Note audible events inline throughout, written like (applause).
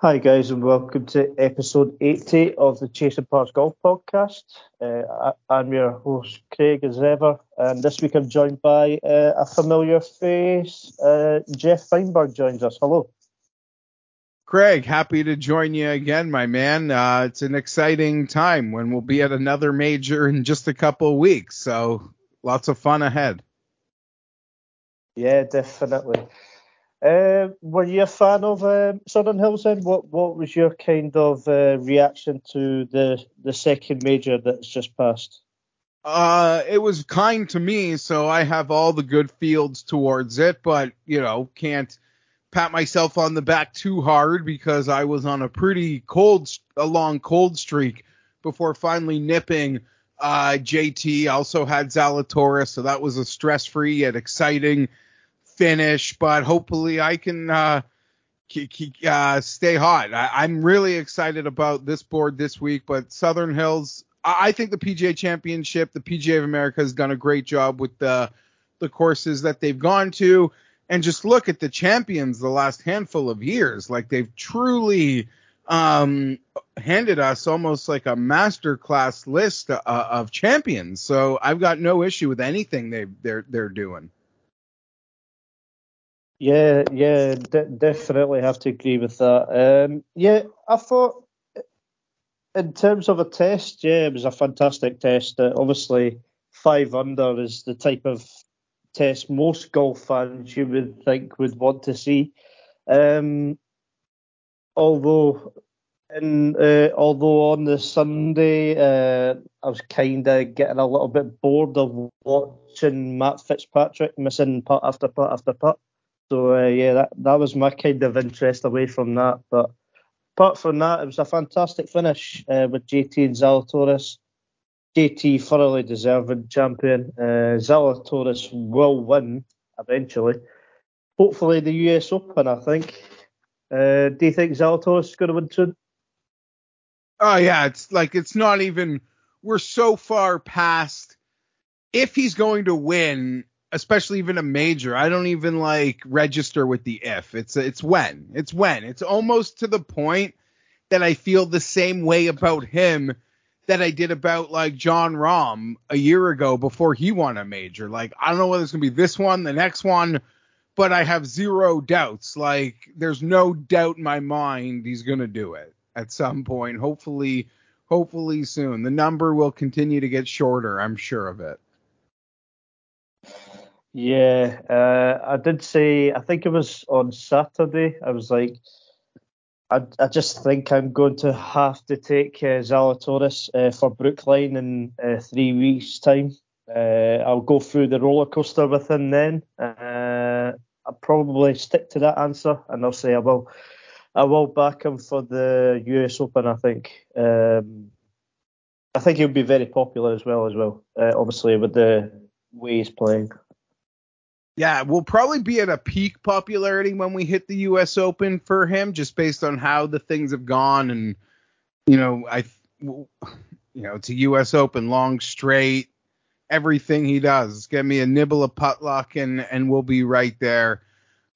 Hi, guys, and welcome to episode 80 of the Chasing Pars Golf Podcast. Uh, I, am your host, Craig, as ever, and this week I'm joined by uh, a familiar face. Uh, Jeff Feinberg joins us. Hello. Craig, happy to join you again, my man. Uh, it's an exciting time when we'll be at another major in just a couple of weeks, so lots of fun ahead. Yeah, definitely. Uh, were you a fan of um, Southern Hills then? What What was your kind of uh, reaction to the the second major that's just passed? Uh, it was kind to me, so I have all the good fields towards it, but you know, can't pat myself on the back too hard because I was on a pretty cold, a long cold streak before finally nipping. Uh, JT also had Zalatoris, so that was a stress-free yet exciting finish, but hopefully I can uh, uh, stay hot. I, am really excited about this board this week, but Southern Hills, I, I think the PGA Championship, the PGA of America has done a great job with the the courses that they've gone to, and just look at the champions the last handful of years. Like they've truly um, handed us almost like a masterclass list uh, of champions. So I've got no issue with anything they they're they're doing. Yeah, yeah, definitely have to agree with that. Um, yeah, I thought in terms of a test, yeah, it was a fantastic test. Uh, obviously, five under is the type of test most golf fans you would think would want to see. Um, although, in, uh, although on the Sunday, uh, I was kind of getting a little bit bored of watching Matt Fitzpatrick missing putt after putt after putt. So uh, yeah, that that was my kind of interest away from that. But apart from that, it was a fantastic finish uh, with JT and Zalatoris. JT thoroughly deserving champion. Uh, Zalatoris will win eventually. Hopefully the US Open, I think. Uh, do you think Zalatoris is going to win soon? Oh yeah, it's like it's not even. We're so far past. If he's going to win, especially even a major. I don't even like register with the if. It's it's when. It's when. It's almost to the point that I feel the same way about him that I did about like Jon Rahm a year ago before he won a major. Like I don't know whether it's gonna be this one, the next one, but I have zero doubts. Like there's no doubt in my mind he's gonna do it at some point. Hopefully, hopefully soon. The number will continue to get shorter. I'm sure of it. Yeah, uh, I did say, I think it was on Saturday, I was like, I, I just think I'm going to have to take uh, Zalatoris uh, for Brookline in uh, three weeks' time. Uh, I'll go through the roller coaster with him then. Uh, I'll probably stick to that answer, and I'll say I will, I will back him for the US Open. I think. Um, I think he'll be very popular as well, as well. Uh, obviously, with the way he's playing. Yeah, we'll probably be at a peak popularity when we hit the U.S. Open for him, just based on how the things have gone, and you know, I, you know, it's a U.S. Open, long straight, everything he does. Get me a nibble of putt luck, and and we'll be right there.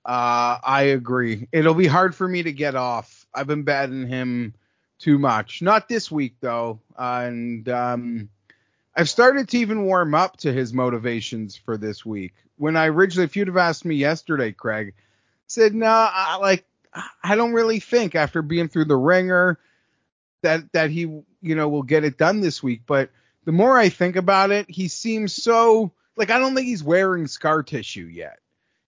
Uh, I agree. It'll be hard for me to get off. I've been batting him too much. Not this week though, and um, I've started to even warm up to his motivations for this week when I originally, if you'd have asked me yesterday, Craig, said, no, nah, like, I don't really think after being through the ringer that, that he, you know, will get it done this week. But the more I think about it, he seems so, like, I don't think he's wearing scar tissue yet.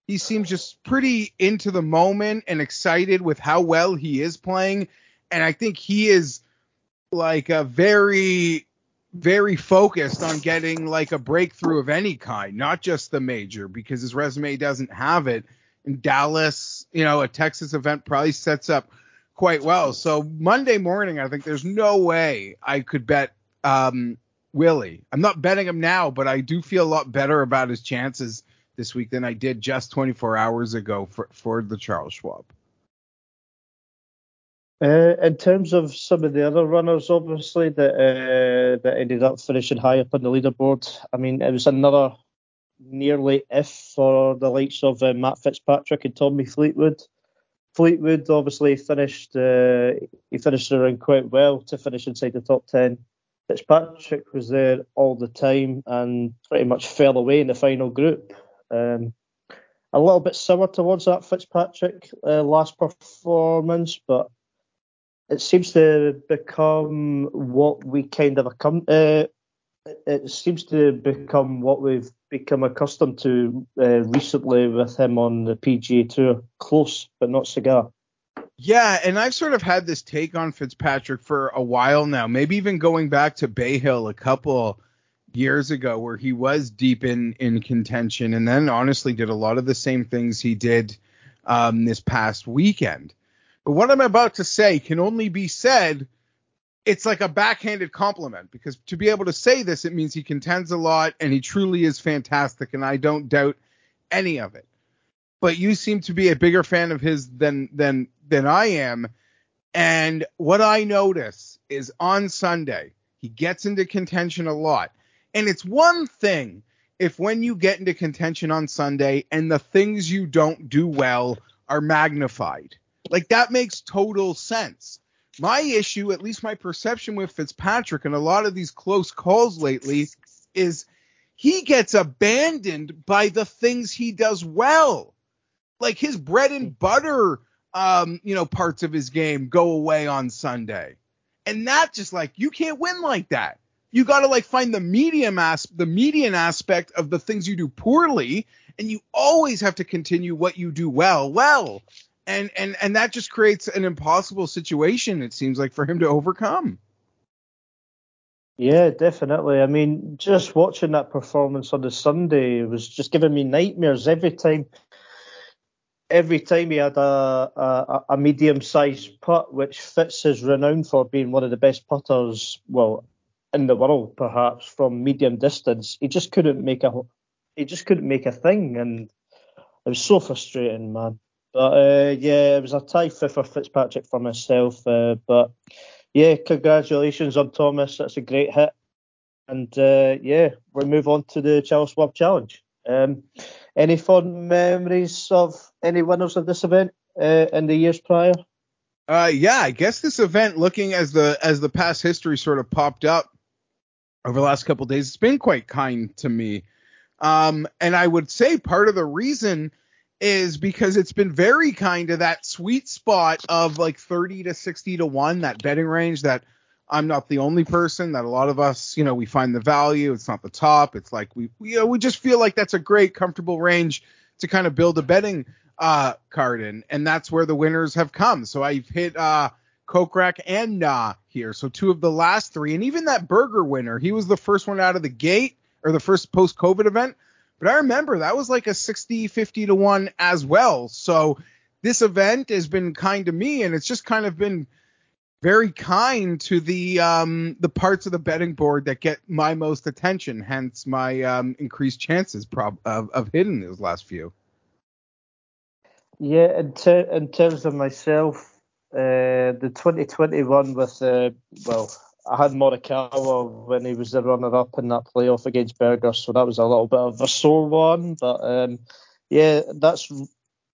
He seems just pretty into the moment and excited with how well he is playing. And I think he is like a very very focused on getting like a breakthrough of any kind, not just the major, because his resume doesn't have it. In Dallas, you know, a Texas event probably sets up quite well. So Monday morning, I think there's no way I could bet um, Willie. I'm not betting him now, but I do feel a lot better about his chances this week than I did just 24 hours ago for, for the Charles Schwab. Uh, in terms of some of the other runners, obviously that uh, that ended up finishing high up on the leaderboard. I mean, it was another nearly if for the likes of uh, Matt Fitzpatrick and Tommy Fleetwood. Fleetwood obviously finished uh, he finished around quite well to finish inside the top ten. Fitzpatrick was there all the time and pretty much fell away in the final group. Um, a little bit sour towards that Fitzpatrick uh, last performance, but it seems to become what we kind of come. Uh, it seems to become what we've become accustomed to uh, recently with him on the PGA Tour. Close, but not cigar. Yeah, and I've sort of had this take on Fitzpatrick for a while now, maybe even going back to Bay Hill a couple years ago where he was deep in in contention and then honestly did a lot of the same things he did um, this past weekend. But what I'm about to say can only be said it's like a backhanded compliment because to be able to say this it means he contends a lot and he truly is fantastic and I don't doubt any of it but you seem to be a bigger fan of his than than than I am. And what I notice is on Sunday, he gets into contention a lot. And it's one thing if when you get into contention on Sunday and the things you don't do well are magnified. Like that makes total sense. My issue, at least my perception with Fitzpatrick and a lot of these close calls lately, is he gets abandoned by the things he does well like his bread and butter um, you know, parts of his game go away on Sunday. And that just like you can't win like that. You got to like find the medium as the median aspect of the things you do poorly and you always have to continue what you do well well. And and and that just creates an impossible situation it seems like for him to overcome. Yeah, definitely. I mean, just watching that performance on the Sunday was just giving me nightmares every time every time he had a, a, a medium-sized putt, which Fitz is renowned for being one of the best putters, well, in the world perhaps from medium distance, he just couldn't make a he just couldn't make a thing, and it was so frustrating, man. But uh, yeah, it was a tie for Fitzpatrick for myself. Uh, but yeah, congratulations on Thomas. That's a great hit. And uh, yeah, we'll move on to the Charles Schwab Challenge. Um, any fond memories of any winners of this event uh, in the years prior? Uh, yeah, I guess this event, looking as the as the past history sort of popped up over the last couple days, it's been quite kind to me. Um, and I would say part of the reason is because it's been very kind to that sweet spot of like 30 to 60 to 1, that betting range that I'm not the only person that a lot of us, you know, we find the value. It's not the top. It's like we, you know, we just feel like that's a great, comfortable range to kind of build a betting uh, card in, and that's where the winners have come. So I've hit uh, Kokrak and Na here. So two of the last three, and even that Berger winner, he was the first one out of the gate or the first post-COVID event. But I remember that was like a 60, 50 to one as well. So this event has been kind to me, and it's just kind of been very kind to the um, the parts of the betting board that get my most attention, hence my um, increased chances prob- of, of hitting those last few. Yeah, in, ter- in terms of myself, uh, the 2021 with uh, well, I had Morikawa when he was the runner-up in that playoff against Berger, so that was a little bit of a sore one. But um, yeah, that's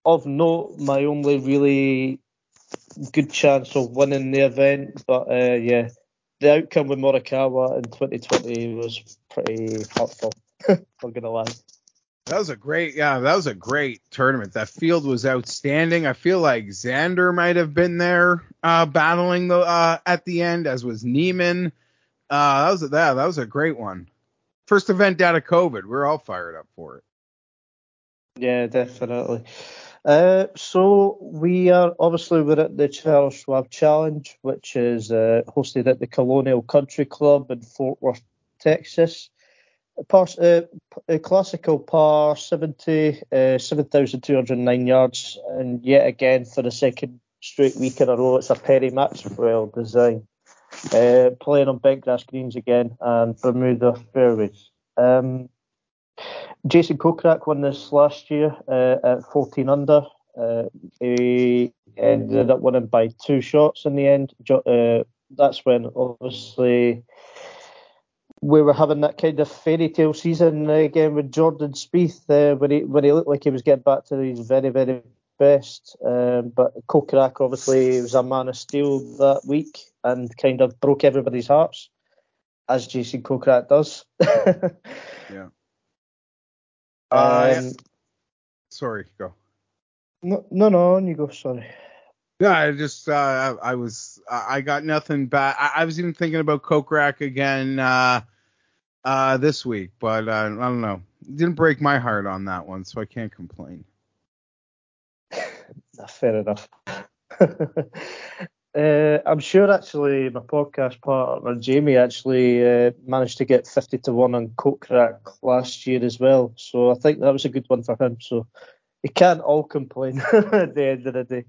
of note. My only really good chance of winning the event. But uh, yeah, the outcome with Morikawa in 2020 was pretty hurtful. (laughs) I'm gonna lie. That was a great, yeah, that was a great tournament. That field was outstanding. I feel like Xander might have been there uh, battling the uh, at the end, as was Niemann. Uh, that was that. That was a great one. First event out of COVID. We're all fired up for it. Yeah, definitely. Uh, so we are obviously we're at the Charles Schwab Challenge, which is uh, hosted at the Colonial Country Club in Fort Worth, Texas. Par, uh, a classical par 70, uh, 7,209 yards, and yet again for the second straight week in a row, it's a Perry Maxwell design. Uh, playing on bent grass greens again and Bermuda fairways. Um, Jason Kokrak won this last year uh, at 14 under. Uh, he ended up winning by two shots in the end. Uh, that's when obviously we were having that kind of fairy tale season again with Jordan Spieth, uh, when he when he looked like he was getting back to his very very best. Um, but Kokrak obviously was a man of steel that week and kind of broke everybody's hearts, as Jason Kokrak does. (laughs) yeah. Uh, um. Sorry, go. No, no, no, on you go. Sorry. Yeah, I just uh, I was I got nothing back. I, I was even thinking about Kokrak again uh, uh, this week, but uh, I don't know. It didn't break my heart on that one, so I can't complain. (sighs) Fair enough. (laughs) uh, I'm sure actually my podcast partner Jamie actually uh, managed to get 50 to one on Kokrak last year as well, so I think that was a good one for him. So you can't all complain (laughs) at the end of the day.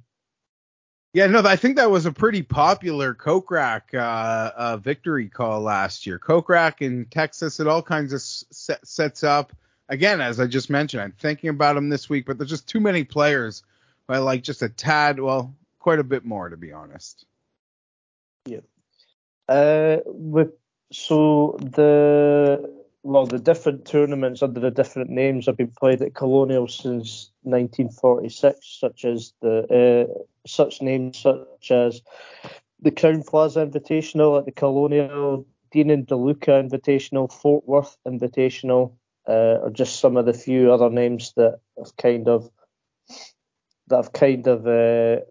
Yeah, no, I think that was a pretty popular Kokrak uh, uh, victory call last year. Kokrak in Texas, it all kinds of set, sets up. Again, as I just mentioned, I'm thinking about him this week, but there's just too many players. I like just a tad, well, quite a bit more to be honest. Yeah. Uh, so the well, the different tournaments under the different names have been played at Colonial since 1946, such as the uh, such names such as the Crowne Plaza Invitational at the Colonial, Dean and DeLuca Invitational, Fort Worth Invitational, uh, or just some of the few other names that have kind of that have kind of uh,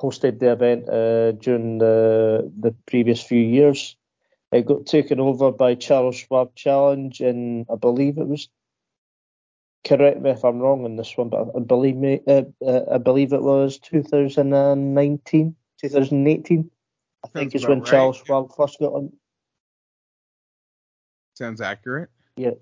hosted the event uh, during the the previous few years. It got taken over by Charles Schwab Challenge, and I believe it was. Correct me if I'm wrong on this one, but I believe me, uh, uh, I believe it was 2019, 2018. I think is when right. Charles Schwab first got on. Sounds accurate. Yeah.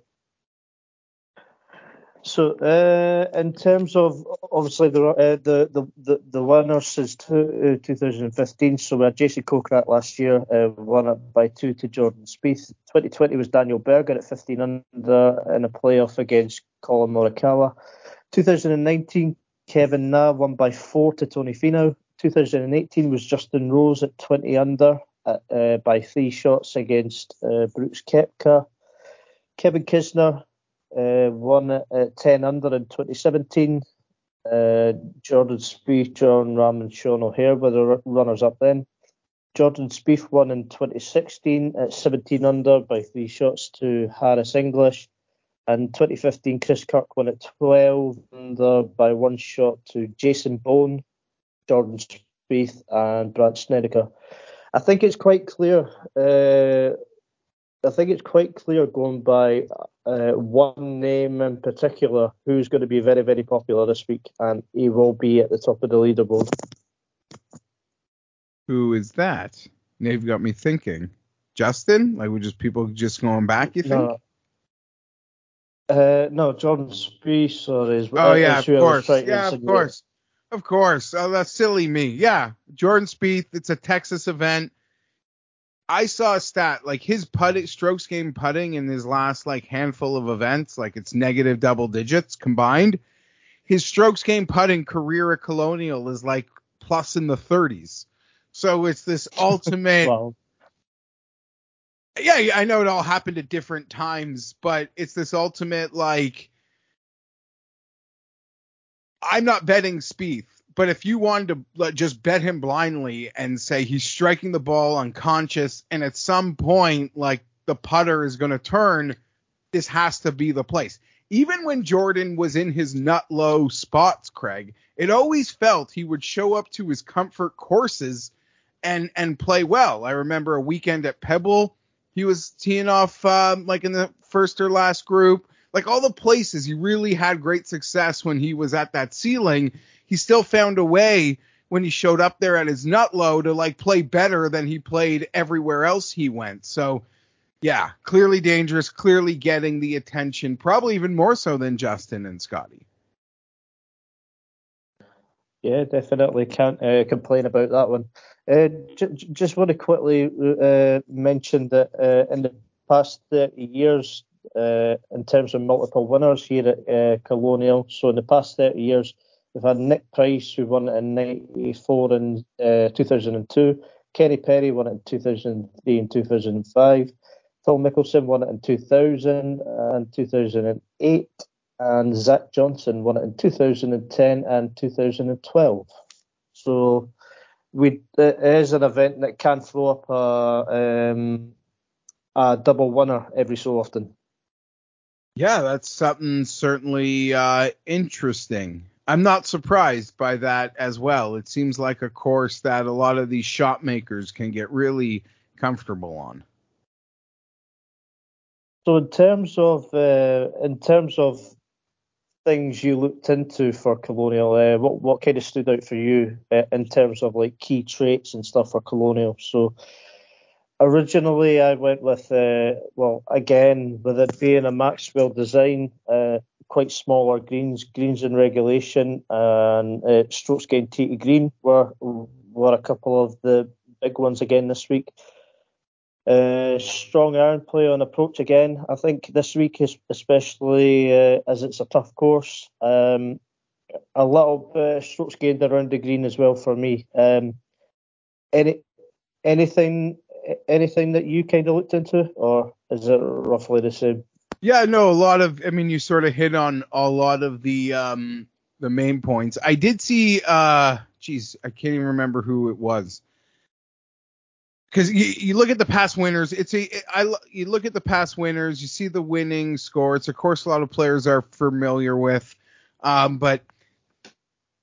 So, uh, in terms of obviously the uh, the, the the the winners since two, uh, 2015, so we had JC Kokrak last year, uh, won it by two to Jordan Spieth. 2020 was Daniel Berger at 15 under in a playoff against Collin Morikawa. 2019, Kevin Na won by four to Tony Finau. 2018 was Justin Rose at 20 under at, uh, by three shots against uh, Brooks Koepka. Kevin Kisner uh, won at 10 under in 2017. Uh, Jordan Spieth, Jon Rahm, and Sean O'Hair were the runners up then. Jordan Spieth won in 2016 at 17 under by three shots to Harris English. And 2015, Chris Kirk won at 12 under by one shot to Jason Bohn, Jordan Spieth, and Brad Snedeker. I think it's quite clear. Uh, I think it's quite clear going by uh, one name in particular who's going to be very, very popular this week, and he will be at the top of the leaderboard. Who is that? Now you've got me thinking. Justin? Like, we just people just going back? You think? No. Uh, no, Jordan Spieth, sorry. Oh yeah, of course. Yeah, of course. Of course. Oh, that's silly me. Yeah, Jordan Spieth. It's a Texas event. I saw a stat like his putting strokes game putting in his last like handful of events, like it's negative double digits combined. His strokes game putting career at Colonial is like plus in the 30s. So it's this (laughs) ultimate. yeah, I know it all happened at different times, but it's this ultimate like. I'm not betting Spieth but if you wanted to just bet him blindly and say he's striking the ball unconscious, and at some point, like the putter is going to turn, this has to be the place. Even when Jordan was in his nut low spots, Craig, it always felt he would show up to his comfort courses and and play well. I remember a weekend at Pebble, he was teeing off um, like in the first or last group. Like all the places he really had great success when he was at that ceiling he still found a way when he showed up there at his nut low to like play better than he played everywhere else he went. So yeah, clearly dangerous, clearly getting the attention, probably even more so than Justin and Scotty. Yeah, definitely can't uh, complain about that one. Uh, j- just want to quickly uh, mention that uh, in the past 30 years, uh, in terms of multiple winners here at uh, Colonial, so in the past 30 years, We've had Nick Price, who won it in 94 and uh, 2002. Kenny Perry won it in 2003 and 2005. Phil Mickelson won it in 2000 and 2008. and Zach Johnson won it in 2010 and 2012. So we it is an event that can throw up a, um, a double winner every so often. Yeah, that's something certainly uh, interesting. I'm not surprised by that as well. It seems like a course that a lot of these shot makers can get really comfortable on. So in terms of uh, in terms of things you looked into for Colonial, uh, what what kind of stood out for you uh, in terms of like key traits and stuff for Colonial? So originally I went with uh, well again with it being a Maxwell design, uh, quite smaller greens, greens in regulation, and uh, strokes gained tee to green were were a couple of the big ones again this week. Uh, strong iron play on approach again. I think this week, is especially uh, as it's a tough course, um, a little uh, strokes gained around the green as well for me. Um, any anything anything that you kind of looked into, or is it roughly the same? Yeah, no, a lot of. I mean, you sort of hit on a lot of the um, the main points. I did see. uh Geez, I can't even remember who it was because you, you look at the past winners, it's a I you look at the past winners, you see the winning score. It's a course a lot of players are familiar with, um, but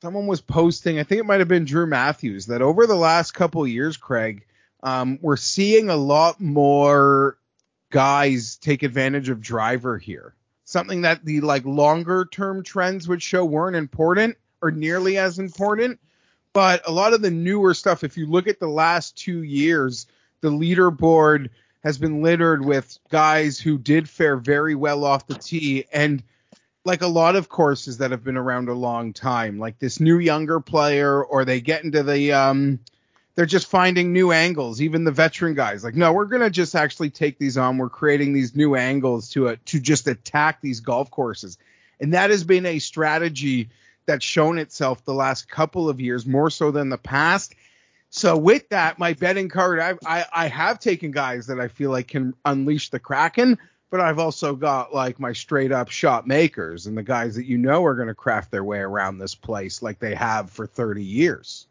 someone was posting, I think it might have been Drew Matthews, that over the last couple years, Craig, um, we're seeing a lot more guys take advantage of driver here. Something that the like longer term trends would show weren't important or nearly as important but a lot of the newer stuff, if you look at the last two years, the leaderboard has been littered with guys who did fare very well off the tee. And like a lot of courses that have been around a long time, like this new younger player, or they get into the, um, they're just finding new angles. Even the veteran guys, like, no, we're gonna just actually take these on. We're creating these new angles to uh, to just attack these golf courses, and that has been a strategy that's shown itself the last couple of years more so than the past. So with that, my betting card, I, I, I have taken guys that I feel like can unleash the Kraken, but I've also got like my straight up shot makers and the guys that you know are going to craft their way around this place like they have for 30 years.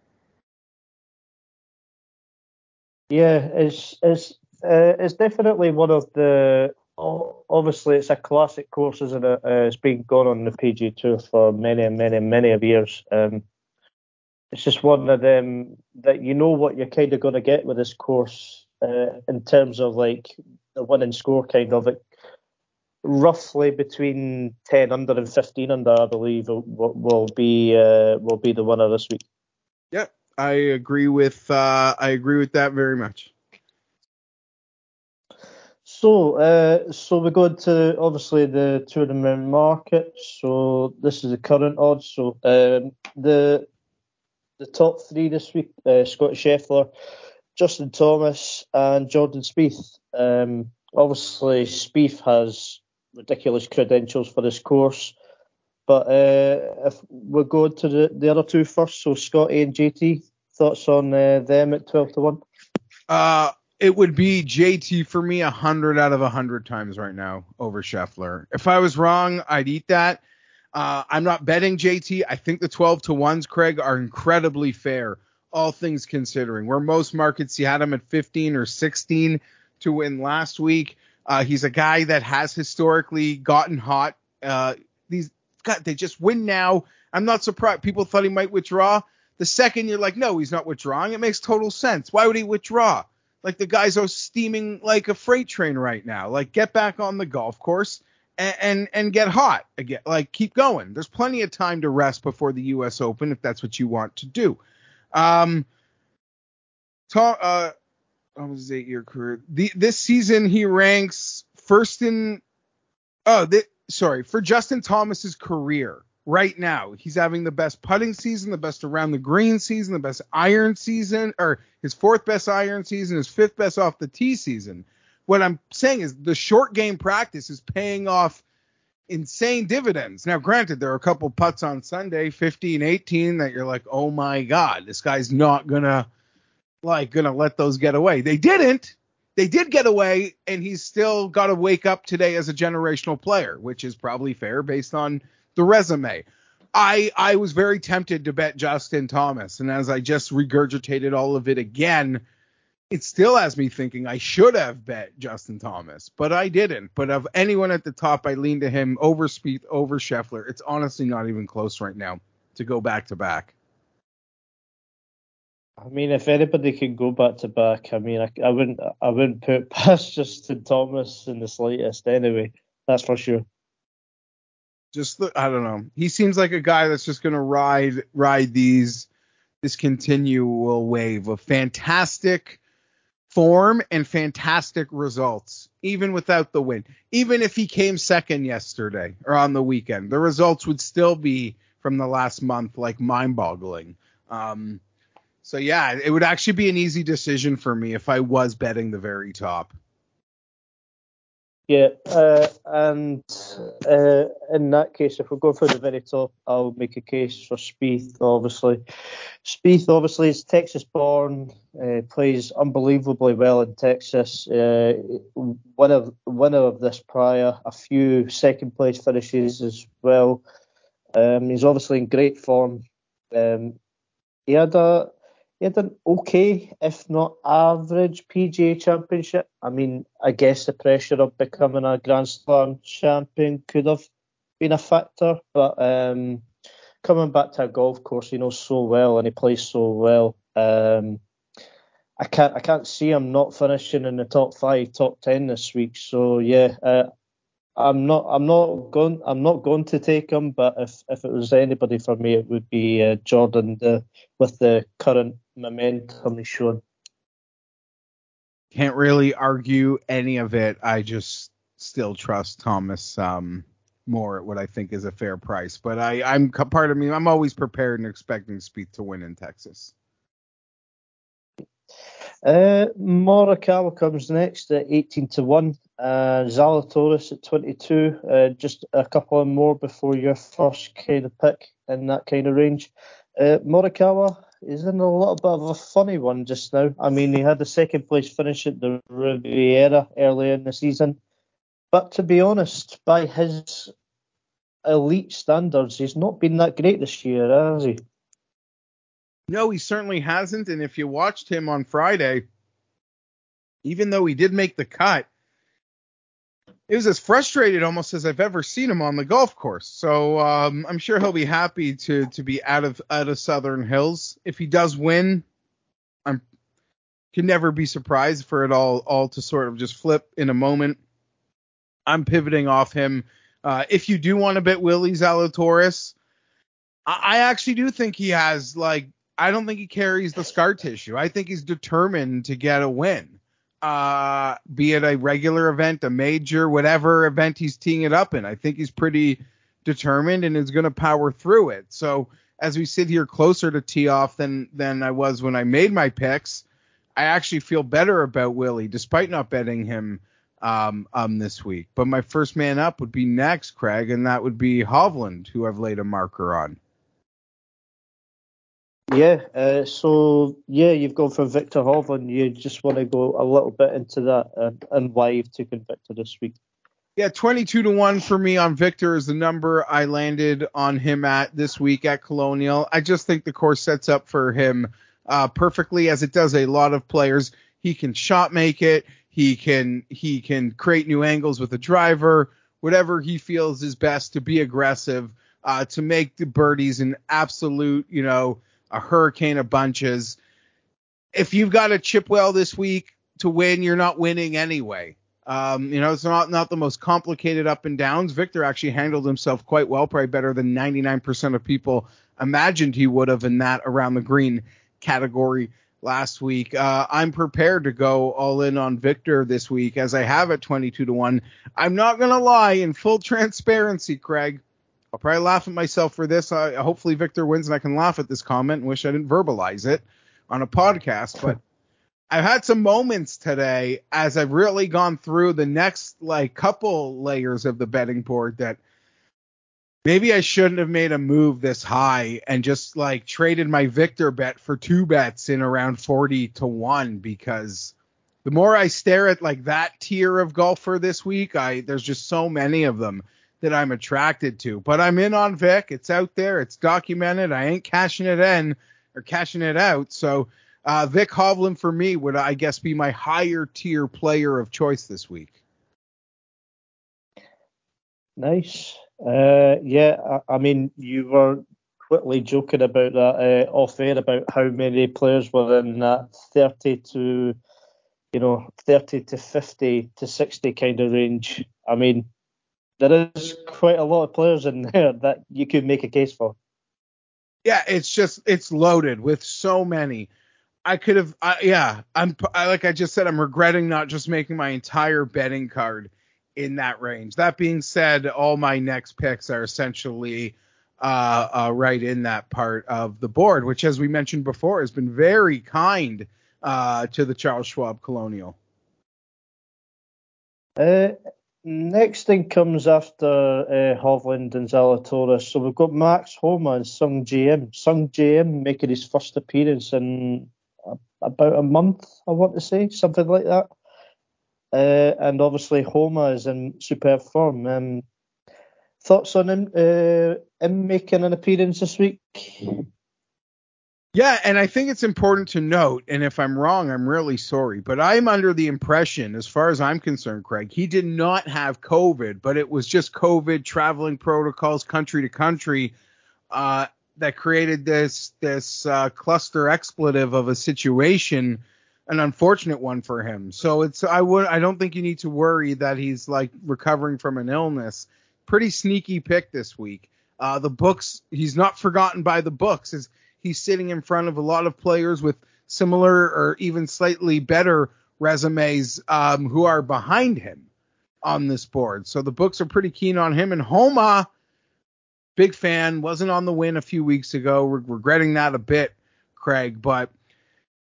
Yeah, it's it's uh, it's definitely one of the obviously it's a classic course, isn't it? Uh, it's been going on the PGA Tour for many and many many of years. Um, it's just one of them that you know what you're kind of going to get with this course uh, in terms of like the winning score, kind of it. Roughly between 10 under and 15 under, I believe, will, will be uh, will be the winner this week. Yep, I agree with uh, I agree with that very much. So, uh, so we go into obviously the tournament market. So this is the current odds. So um, the the top three this week: uh, Scotty Scheffler, Justin Thomas, and Jordan Spieth. Um, obviously, Spieth has ridiculous credentials for this course. But uh, if we're going to the, the other two first, so Scotty and JT, thoughts on uh, them at twelve to one? Uh, it would be JT for me a hundred out of a hundred times right now over Scheffler. If I was wrong, I'd eat that. Uh, I'm not betting JT. I think the 12 to ones, Craig, are incredibly fair, all things considering. Where most markets you had him at 15 or 16 to win last week. Uh, he's a guy that has historically gotten hot. Uh, these God, they just win now. I'm not surprised. People thought he might withdraw. The second you're like, no, he's not withdrawing. It makes total sense. Why would he withdraw? Like the guys are steaming like a freight train right now. Like get back on the golf course and and, and get hot again. Like keep going. There's plenty of time to rest before the U.S. Open if that's what you want to do. Um, Tom, uh, was his eight-year career? The, this season he ranks first in. Oh, the, sorry for Justin Thomas's career right now. He's having the best putting season, the best around the green season, the best iron season, or his fourth best iron season, his fifth best off the tee season. What I'm saying is the short game practice is paying off insane dividends. Now, granted, there are a couple putts on Sunday, 15, 18, that you're like, oh my God, this guy's not gonna like gonna let those get away. They didn't, they did get away, and he's still got to wake up today as a generational player, which is probably fair based on the resume. I I was very tempted to bet Justin Thomas, and as I just regurgitated all of it again, it still has me thinking I should have bet Justin Thomas, but I didn't. But of anyone at the top, I lean to him over Spieth, over Scheffler. It's honestly not even close right now to go back to back. I mean, if anybody can go back to back, I mean, I, I wouldn't, I wouldn't put (laughs) past Justin Thomas in the slightest. Anyway, that's for sure. Just, the, I don't know. He seems like a guy that's just gonna ride, ride these, this continual wave of fantastic form and fantastic results, even without the win. Even if he came second yesterday or on the weekend, the results would still be from the last month like mind-boggling. Um, so yeah, it would actually be an easy decision for me if I was betting the very top. Yeah, uh, and uh, in that case, if we're going for the very top, I'll make a case for Spieth, obviously. Spieth, obviously, is Texas-born, uh, plays unbelievably well in Texas. Uh, winner, winner of this prior, a few second-place finishes as well. Um, he's obviously in great form. Um, he had a he had an okay, if not average, PGA Championship. I mean, I guess the pressure of becoming a Grand Slam champion could have been a factor, but um, coming back to a golf course he knows so well and he plays so well. Um, I can't I can't see him not finishing in the top five, top ten this week. So yeah, uh, I'm not I'm not going I'm not going to take him, but if if it was anybody for me, it would be uh, Jordan the, with the current momentum he's shown. Can't really argue any of it. I just still trust Thomas um, more at what I think is a fair price. But I I'm part of me. I'm always prepared and expecting Spieth to win in Texas. Uh, Morikawa comes next at 18 to 1. Uh, Zalatoris at 22. Uh, just a couple more before your first kind of pick in that kind of range. Uh, Morikawa is in a little bit of a funny one just now. I mean, he had the second place finish at the Riviera earlier in the season. But to be honest, by his elite standards, he's not been that great this year, has he? No, he certainly hasn't. And if you watched him on Friday, even though he did make the cut, it was as frustrated almost as I've ever seen him on the golf course. So um, I'm sure he'll be happy to to be out of out of Southern Hills. If he does win, I'm can never be surprised for it all all to sort of just flip in a moment. I'm pivoting off him. Uh, if you do want to bet Willie Zalatoris, I, I actually do think he has like I don't think he carries the scar tissue. I think he's determined to get a win. Uh, be it a regular event, a major, whatever event he's teeing it up in. I think he's pretty determined and is going to power through it. So as we sit here closer to tee off than than I was when I made my picks, I actually feel better about Willie despite not betting him um, um this week. But my first man up would be next, Craig, and that would be Hovland, who I've laid a marker on. Yeah, uh, so yeah, you've gone for Viktor Hovland. You just want to go a little bit into that and, and why you've taken Viktor this week. Yeah, 22 to 1 for me on Viktor is the number I landed on him at this week at Colonial. I just think the course sets up for him uh, perfectly as it does a lot of players. He can shot make it. He can he can create new angles with the driver. Whatever he feels is best to be aggressive, uh, to make the birdies an absolute, you know, a hurricane of bunches. If you've got a chip well this week to win, you're not winning anyway. Um, you know, it's not not the most complicated up and downs. Viktor actually handled himself quite well, probably better than 99% of people imagined he would have in that around the green category last week. Uh, I'm prepared to go all in on Viktor this week as I have at 22 to 1. I'm not going to lie in full transparency, Craig. I'll probably laugh at myself for this. I, hopefully Viktor wins and I can laugh at this comment and wish I didn't verbalize it on a podcast. But (laughs) I've had some moments today as I've really gone through the next like couple layers of the betting board that maybe I shouldn't have made a move this high and just like traded my Viktor bet for two bets in around 40 to 1 because the more I stare at like that tier of golfer this week, I there's just so many of them that I'm attracted to. But I'm in on Vic. It's out there. It's documented. I ain't cashing it in or cashing it out. So uh, Vic Hovland for me would I guess be my higher tier player of choice this week. Nice. Uh, yeah, I, I, mean you were quickly joking about that uh, off air about how many players were in that 30 to you know 30 to 50 to 60 kind of range. I mean there is quite a lot of players in (laughs) there that you could make a case for. Yeah, it's just it's loaded with so many. I could have, yeah. I'm I, like I just said, I'm regretting not just making my entire betting card in that range. That being said, all my next picks are essentially uh, uh, right in that part of the board, which, as we mentioned before, has been very kind uh, to the Charles Schwab Colonial. Uh, next thing comes after uh, Hovland and Zalatoris. So we've got Max Homa and Sungjae Im. Sungjae Im making his first appearance in about a month, I want to say, something like that. Uh, and obviously Homa is in superb form. Um, thoughts on him, uh, him making an appearance this week? Yeah, and I think it's important to note, and if I'm wrong, I'm really sorry, but I'm under the impression, as far as I'm concerned, Craig, he did not have COVID, but it was just COVID traveling protocols country to country uh, that created this this uh, cluster expletive of a situation, an unfortunate one for him. So it's I would I don't think you need to worry that he's like recovering from an illness. Pretty sneaky pick this week. Uh, the books he's not forgotten by the books. Is he's sitting in front of a lot of players with similar or even slightly better resumes um, who are behind him on this board. So the books are pretty keen on him. And Homa, big fan, wasn't on the win a few weeks ago. Re- regretting that a bit, Craig. But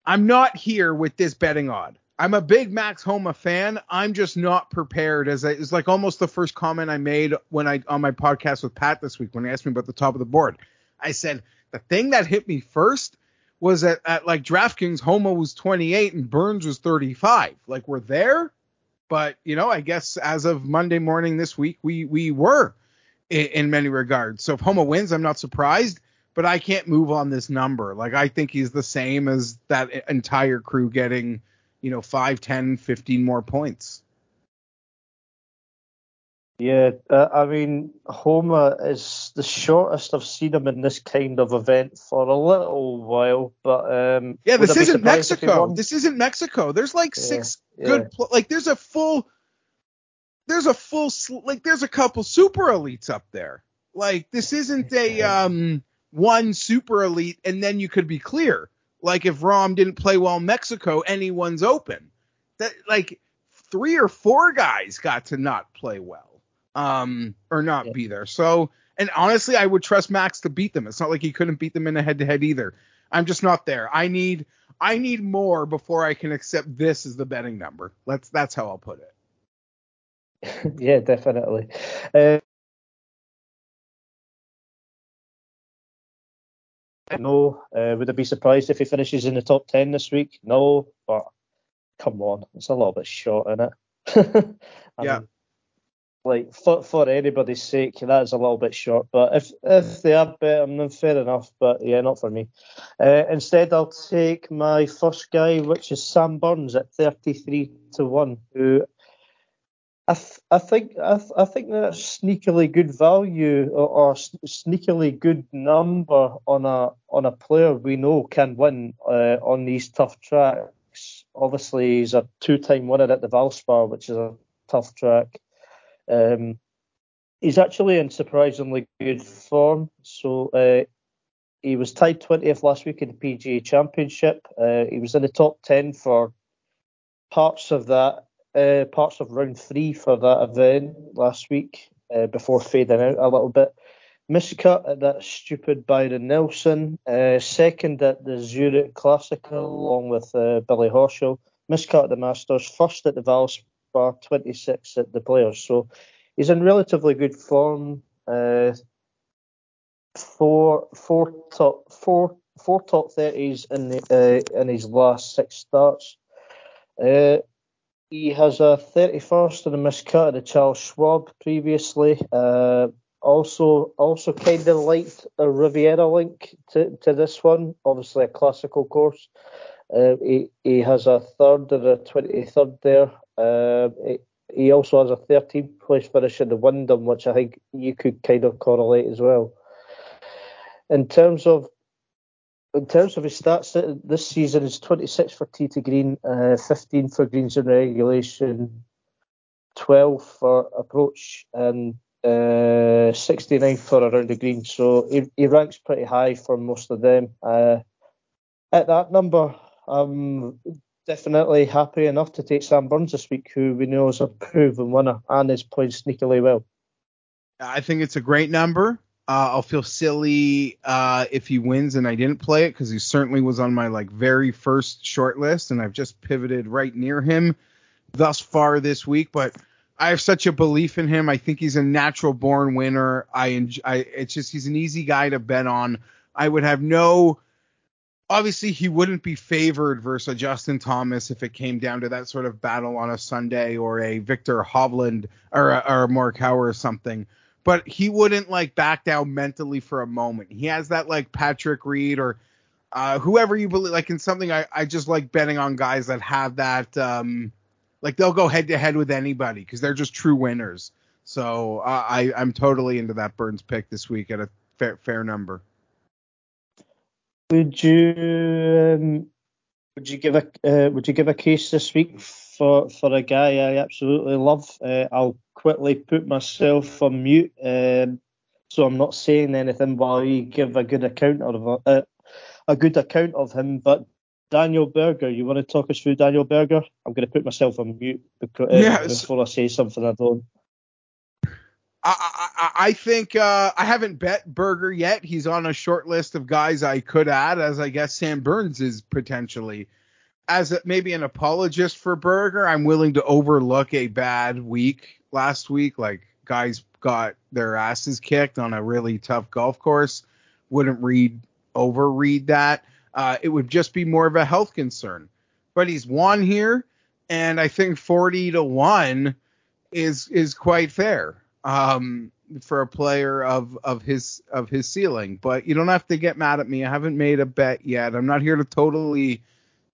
I'm not here with this betting odd. I'm a big Max Homa fan. I'm just not prepared. As it's like almost the first comment I made when I on my podcast with Pat this week when he asked me about the top of the board. I said the thing that hit me first was that at like DraftKings, Homa was 28 and Burns was 35. Like we're there, but you know, I guess as of Monday morning this week, we we were in, in many regards. So if Homa wins, I'm not surprised, but I can't move on this number. Like I think he's the same as that entire crew getting, you know, 5, 10, 15 more points. Yeah, uh, I mean, Homa is the shortest I've seen him in this kind of event for a little while, but um, yeah, this isn't Mexico. This isn't Mexico. There's like yeah, six yeah. good, pl- like there's a full, there's a full, like there's a couple super elites up there. Like this isn't a um one super elite and then you could be clear. Like if Rahm didn't play well in Mexico, anyone's open. That like three or four guys got to not play well um, or not yeah. be there. So, and honestly, I would trust Max to beat them. It's not like he couldn't beat them in a head to head either. I'm just not there. I need I need more before I can accept this as the betting number. Let's that's how I'll put it. (laughs) yeah, definitely. Uh, no, uh, would I be surprised if he finishes in the top ten this week? No, but come on, it's a little bit short in it. (laughs) yeah. Mean, like for for anybody's sake, that is a little bit short. But if if they are better, then fair enough. But yeah, not for me. Uh, instead, I'll take my first guy, which is Sam Burns at 33 to one. Who I th- I think I, th- I think that's sneakily good value or, or, sneakily good number on a on a player we know can win uh, on these tough tracks. Obviously, he's a two-time winner at the Valspar, which is a tough track. Um, he's actually in surprisingly good form. So uh, he was tied 20th last week in the PGA Championship. Uh, he was in the top 10 for parts of that, uh, parts of round three for that event last week uh, before fading out a little bit. Miscut at that stupid Byron Nelson. Uh, second at the Zurich Classic along with uh, Billy Horschel. Miscut at the Masters. First at the Valspar bar 26 at the players. So he's in relatively good form. Uh, four, four top, four, four top 30s in the, uh, in his last six starts. Uh, he has a 31st and a miscut of the Charles Schwab previously. Uh, also, also kind of liked a Riviera link to, to this one. Obviously, a classical course. Uh, he, he has a third and a 23rd there. Uh, he, he also has a 13th place finish in the Wyndham, which I think you could kind of correlate as well. In terms of in terms of his stats, uh, this season is 26 for to green, uh, 15 for greens in regulation, 12 for approach, and uh, 69 for around the green. So he, he, ranks pretty high for most of them. Uh, at that number, I'm definitely happy enough to take Sam Burns this week, who we know is a proven winner and is playing sneakily well. I think it's a great number. Uh, I'll feel silly uh, if he wins and I didn't play it because he certainly was on my like very first short list, and I've just pivoted right near him thus far this week. But I have such a belief in him. I think he's a natural born winner. I, enjoy, I it's just he's an easy guy to bet on. I would have no obviously he wouldn't be favored versus Justin Thomas if it came down to that sort of battle on a Sunday or a Viktor Hovland or a, or a Morikawa or something but he wouldn't like back down mentally for a moment. He has that like Patrick Reed or uh, whoever you believe, like in something I, I just like betting on guys that have that, um, like they'll go head to head with anybody because they're just true winners. So uh, I, I'm totally into that Burns pick this week at a fair, fair number. Would you um, would you give a uh, would you give a case this week for for a guy I absolutely love? Uh, I'll quickly put myself on mute, um, so I'm not saying anything while you give a good account of uh, a good account of him. But Daniel Berger, you want to talk us through Daniel Berger? I'm going to put myself on mute because, uh, yes. before I say something I don't. I, I, I think uh, I haven't bet Berger yet. He's on a short list of guys I could add, as I guess Sam Burns is potentially. As a, maybe an apologist for Berger, I'm willing to overlook a bad week last week. Like guys got their asses kicked on a really tough golf course. Wouldn't read overread that. Uh, it would just be more of a health concern. But he's won here, and I think 40 to one is is quite fair um, for a player of of his of his ceiling. But you don't have to get mad at me. I haven't made a bet yet. I'm not here to totally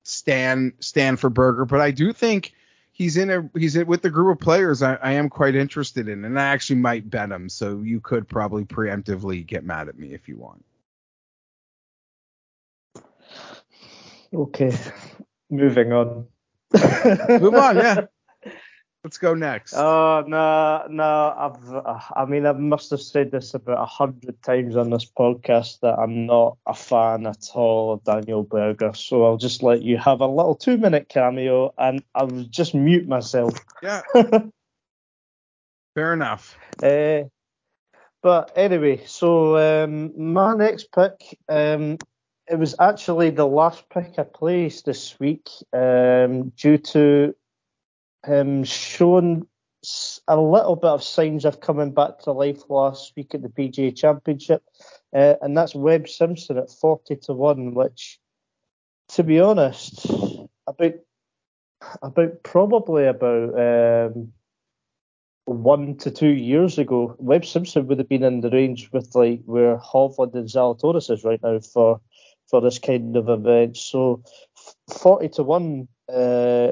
stand stand for Berger, but I do think he's in a he's in, with the group of players I, I, am quite interested in, and I actually might bet him. So you could probably preemptively get mad at me if you want. Okay, moving on. Move on, yeah. (laughs) Let's go next. Oh no, no. I've, I mean, I must have said this about a hundred times on this podcast that I'm not a fan at all of Daniel Berger. So I'll just let you have a little two-minute cameo, and I'll just mute myself. Yeah. (laughs) Fair enough. Uh, but anyway, so um, my next pick, um, it was actually the last pick I placed this week um, due to him showing a little bit of signs of coming back to life last week at the PGA Championship, uh, and that's Webb Simpson at 40 to 1, which, to be honest, about about probably about um, one to two years ago, Webb Simpson would have been in the range with like where Hovland and Zalatoris is right now for for this kind of event. So 40 to 1 uh,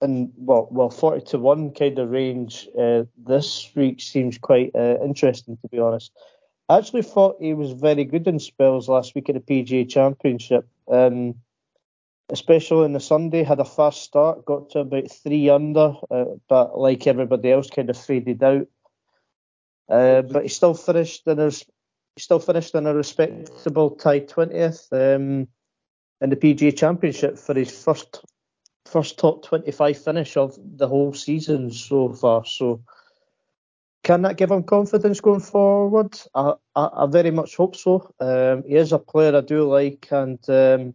and well, well, 40 to 1 kind of range uh, this week seems quite uh, interesting, to be honest. I actually thought he was very good in spells last week at the PGA Championship, um, especially on the Sunday. Had a fast start, got to about three under, uh, but like everybody else, kind of faded out. Uh, but he still finished in his, he still finished in a respectable tie 20th um, in the PGA Championship for his first first top 25 finish of the whole season so far. So can that give him confidence going forward? I, I, I very much hope so. Um, he is a player I do like, and um,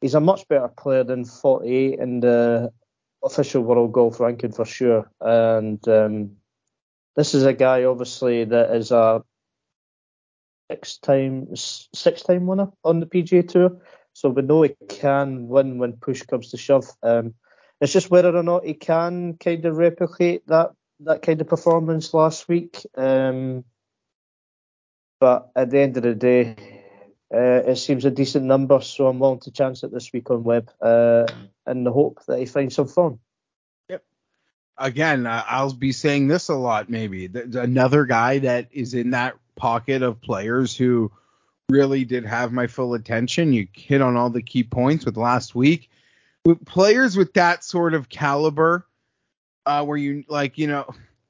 he's a much better player than 48 in the official world golf ranking for sure. And um, this is a guy, obviously, that is a six time six time winner on the PGA Tour. So we know he can win when push comes to shove. Um, it's just whether or not he can kind of replicate that that kind of performance last week. Um, but at the end of the day, uh, it seems a decent number, so I'm willing to chance it this week on Webb uh, in the hope that he finds some form. Yep. Again, uh, I'll be saying this a lot. Maybe another guy that is in that pocket of players who really did have my full attention. You hit on all the key points with last week. With players with that sort of caliber, uh, where you like, you know,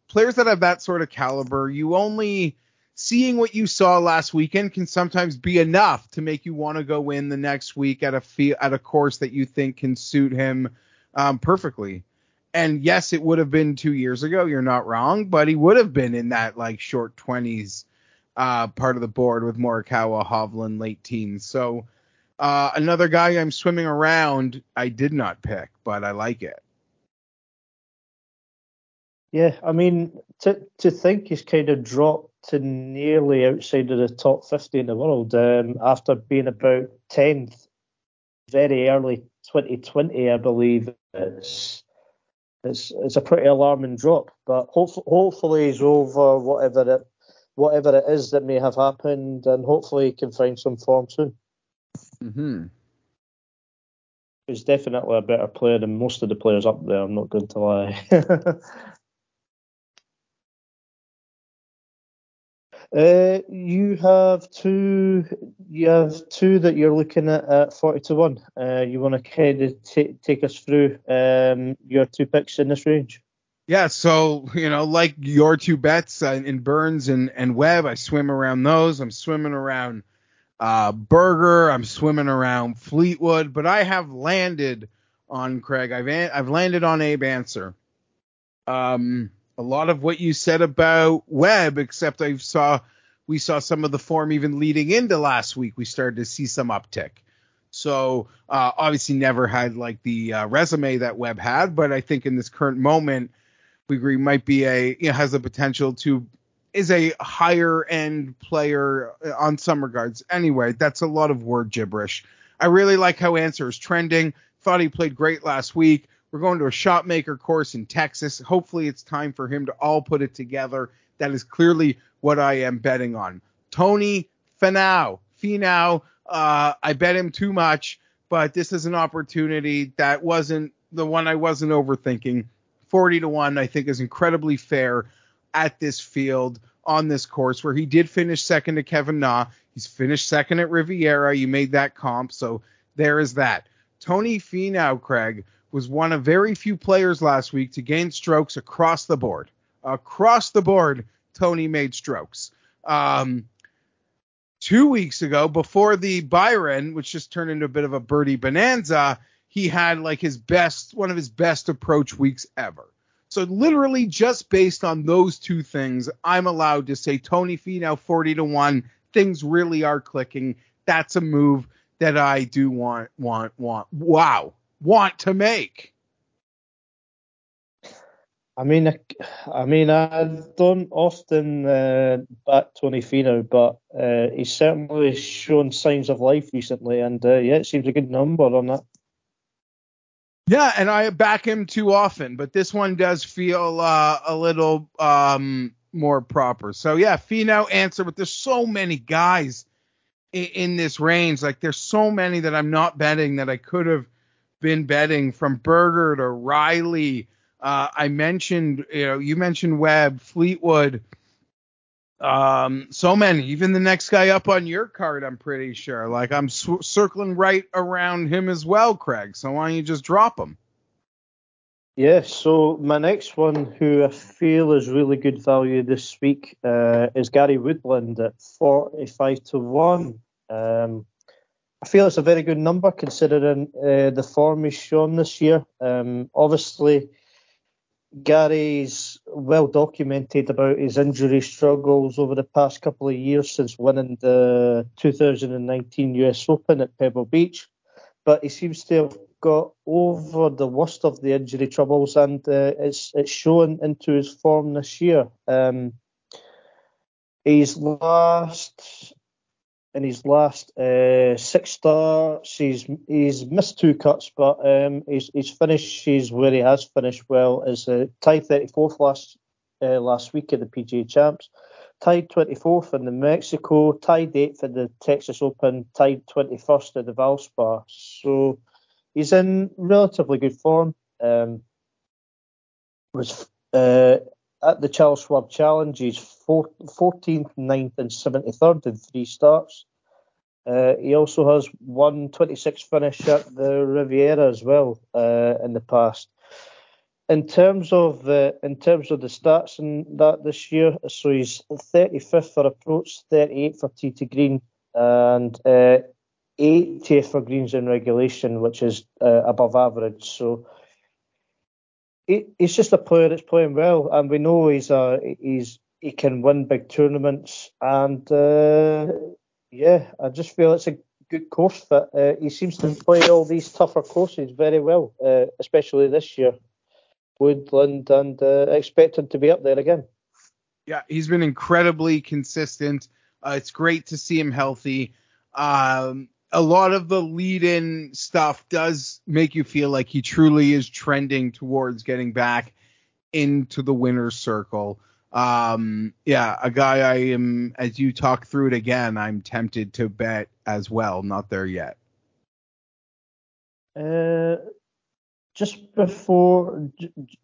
players that have that sort of caliber, you only seeing what you saw last weekend can sometimes be enough to make you want to go in the next week at a fee- at a course that you think can suit him um, perfectly. And yes, it would have been two years ago. You're not wrong, but he would have been in that like short twenties uh, part of the board with Morikawa, Hovland, late teens. So uh, another guy I'm swimming around, I did not pick, but I like it. Yeah, I mean, to to think he's kind of dropped to nearly outside of the top 50 in the world um, after being about 10th very early 2020, I believe. It's it's it's a pretty alarming drop, but hopefully, hopefully he's over whatever it whatever it is that may have happened, and hopefully he can find some form soon. Mm-hmm. He's definitely a better player than most of the players up there. I'm not going to lie. (laughs) Uh, you have two. You have two that you're looking at at forty to one. Uh, you want to kind of t- take us through um, your two picks in this range? Yeah, so you know, like your two bets uh, in Burns and and Webb, I swim around those. I'm swimming around uh, Berger. I'm swimming around Fleetwood, but I have landed on Craig. I've I've landed on Abe Ancer. Um, a lot of what you said about Webb, except I saw we saw some of the form even leading into last week. We started to see some uptick. So uh, obviously never had like the uh, resume that Webb had, but I think in this current moment we agree might be a you know, has the potential to is a higher end player on some regards. Anyway, that's a lot of word gibberish. I really like how Ancer is trending. Thought he played great last week. We're going to a shot maker course in Texas. Hopefully, it's time for him to all put it together. That is clearly what I am betting on. Tony Finau. Finau. Uh, I bet him too much, but this is an opportunity that wasn't the one I wasn't overthinking. 40 to 1, I think, is incredibly fair at this field on this course where he did finish second to Kevin Na. He's finished second at Riviera. You made that comp. So there is that. Tony Finau, Craig, was one of very few players last week to gain strokes across the board. Across the board, Tony made strokes. Um, two weeks ago, before the Byron, which just turned into a bit of a birdie bonanza, he had like his best, one of his best approach weeks ever. So literally just based on those two things, I'm allowed to say Tony Finau 40 to 1. Things really are clicking. That's a move that I do want, want, want, wow, want to make. I mean, I, I mean, I don't often uh, Tony Finau, but uh, he's certainly shown signs of life recently, and uh, yeah, it seems a good number on that. Yeah, and I back him too often, but this one does feel uh, a little um, more proper. So yeah, Finau Ancer, but there's so many guys in, in, this range. Like there's so many that I'm not betting that I could have been betting from Berger to Riley. Uh, I mentioned, you know, you mentioned Webb, Fleetwood. Um, so many. Even the next guy up on your card, I'm pretty sure. Like I'm sw- circling right around him as well, Craig. So why don't you just drop him? Yeah. So my next one, who I feel is really good value this week, uh, is Gary Woodland at 45 to one. Um, I feel it's a very good number considering uh, the form he's shown this year. Um, obviously Gary's well documented about his injury struggles over the past couple of years since winning the 2019 US Open at Pebble Beach, but he seems to have got over the worst of the injury troubles and uh, it's it's shown into his form this year. Um, his last in his last uh, six starts. He's he's missed two cuts, but um, he's he's finished. He's where he has finished well. Is uh, tied 34th last uh, last week at the PGA Champs, tied 24th in the Mexico, tied 8th in the Texas Open, tied 21st at the Valspar. So he's in relatively good form. Um, was uh, at the Charles Schwab Challenge, he's 14th, 9th, and 73rd in three starts. Uh, he also has one 26 finish at the Riviera as well uh, in the past. In terms of the in terms of the stats in that this year, so he's 35th for approach, 38th for tee to green, and uh, 80th for greens in regulation, which is uh, above average. So he, he's just a player that's playing well, and we know he's a he's he can win big tournaments, and uh, yeah, I just feel it's a good course fit. Uh, he seems to play all these tougher courses very well, uh, especially this year, Woodland, and uh, expected to be up there again. Yeah, he's been incredibly consistent. Uh, it's great to see him healthy. Um, a lot of the lead in stuff does make you feel like he truly is trending towards getting back into the winner's circle. Um, yeah, a guy I am, as you talk through it again, I'm tempted to bet as well. Not there yet. Uh, just before,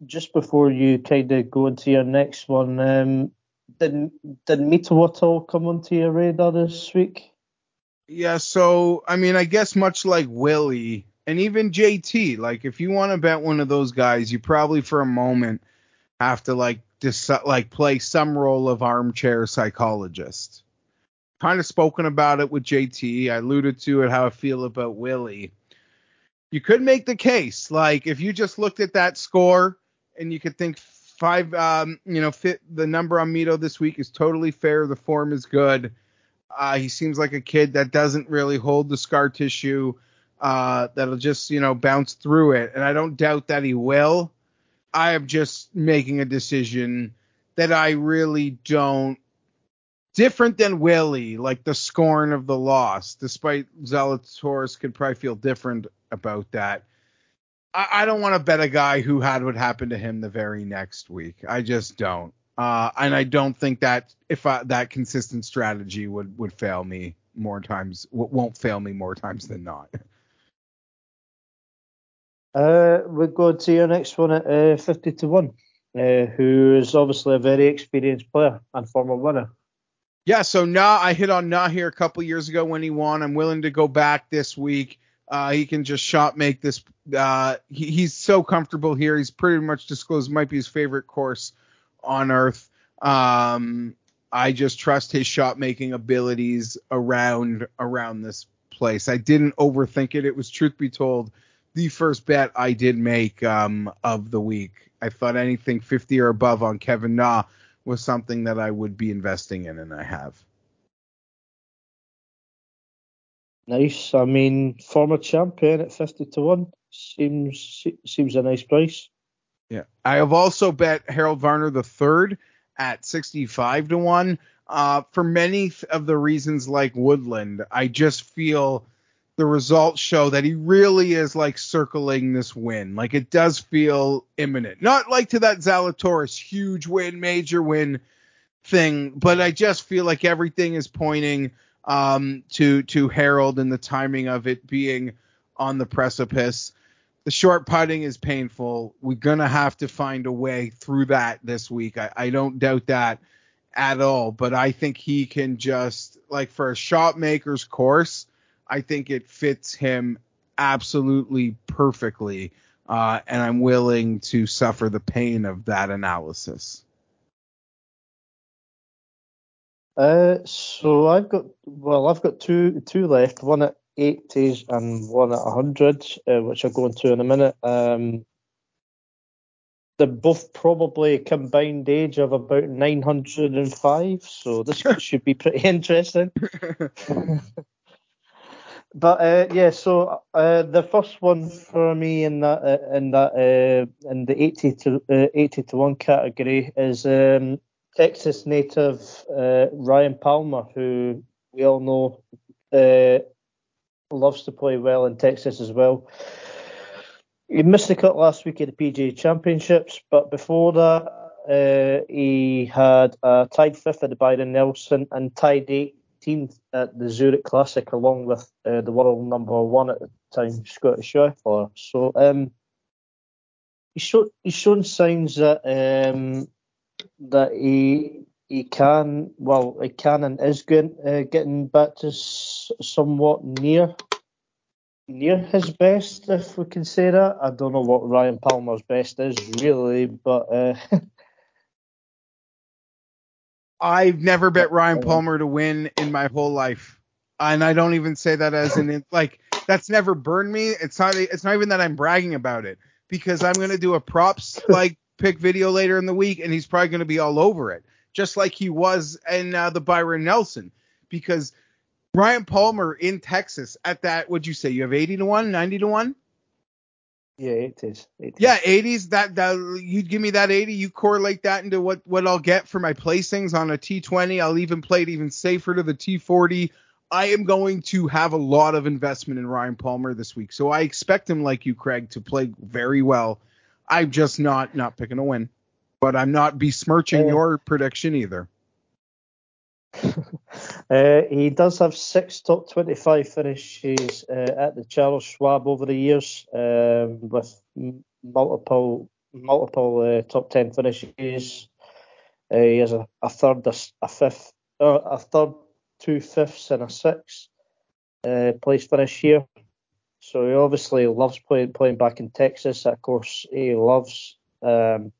just before you kind of go into your next one, um, did did Mitawato come onto your radar this week? Yeah, so I mean, I guess much like Willie and even JT, like if you want to bet one of those guys, you probably for a moment have to like deci- like play some role of armchair psychologist. Kind of spoken about it with JT. I alluded to it how I feel about Willie. You could make the case, like if you just looked at that score and you could think five, um, you know, fit the number on Mito this week is totally fair. The form is good uh, he seems like a kid that doesn't really hold the scar tissue. Uh, that'll just you know bounce through it, and I don't doubt that he will. I am just making a decision that I really don't. Different than Willie, like the scorn of the loss. Despite Zalatoris could probably feel different about that. I, I don't want to bet a guy who had what happened to him the very next week. I just don't. Uh, and I don't think that if I, that consistent strategy would would fail me more times, won't fail me more times than not. (laughs) Uh, we go to your next one at uh, 50 to 1, uh, who is obviously a very experienced player and former winner. Yeah, so now I hit on Na here a couple years ago when he won. I'm willing to go back this week. Uh, he can just shot make this. Uh, he, he's so comfortable here. He's pretty much disclosed might be his favorite course on earth. Um, I just trust his shot making abilities around around this place. I didn't overthink it. It was truth be told the first bet I did make um, of the week. I thought anything 50 or above on Kevin Na was something that I would be investing in, and I have. Nice. I mean, former champion at 50 to 1 seems seems a nice price. Yeah. I have also bet Harold Varner the third at 65 to 1. Uh, for many of the reasons like Woodland, I just feel the results show that he really is like circling this win. Like it does feel imminent. Not like to that Zalatoris huge win, major win thing, but I just feel like everything is pointing um, to to Harold and the timing of it being on the precipice the short putting is painful. We're gonna have to find a way through that this week. I, I don't doubt that at all. But I think he can just like for a shot maker's course, I think it fits him absolutely perfectly. Uh, and I'm willing to suffer the pain of that analysis. Uh, so I've got well, I've got two two left. One at 80s and one at 100, uh, which I'll go into in a minute. Um, they're both probably a combined age of about 905, so this (laughs) should be pretty interesting. (laughs) but uh, yeah, so uh, the first one for me in that uh, in that uh, in the 80 to uh, 80 to one category is um, Texas native Ryan Palmer, who we all know uh, loves to play well in Texas as well. He missed the cut last week at the PGA Championships, but before that, uh, he had uh, tied fifth at the Byron Nelson and tied 18th at the Zurich Classic, along with uh, the world number one at the time, Scotty Scheffler. So um, he's, show, he's shown signs that um, that he he can well he can and is going, uh, getting back to s- somewhat near near his best, if we can say that. I don't know what Ryan Palmer's best is really, but uh, (laughs) I've never bet Ryan Palmer to win in my whole life, and I don't even say that as in (laughs) like that's never burned me. It's not it's not even that I'm bragging about it because I'm gonna do a props (laughs) like pick video later in the week, and he's probably gonna be all over it, just like he was in uh, the Byron Nelson because Ryan Palmer in Texas at that, would you say you have 80 to 1, 90 to 1? Yeah, it is. It yeah, 80s. That that you'd give me that 80. You correlate that into what what I'll get for my placings on a T20. I'll even play it even safer to the T40. I am going to have a lot of investment in Ryan Palmer this week, so I expect him, like you, Craig, to play very well. I'm just not not picking a win, but I'm not besmirching yeah. your prediction either. (laughs) uh, he does have six top 25 finishes uh, at the Charles Schwab over the years, um, with multiple multiple uh, top 10 finishes. Uh, he has a, a third, a, a fifth, uh, a third, two fifths, and a sixth uh, place finish here. So he obviously loves playing playing back in Texas. Of course, he loves. Um,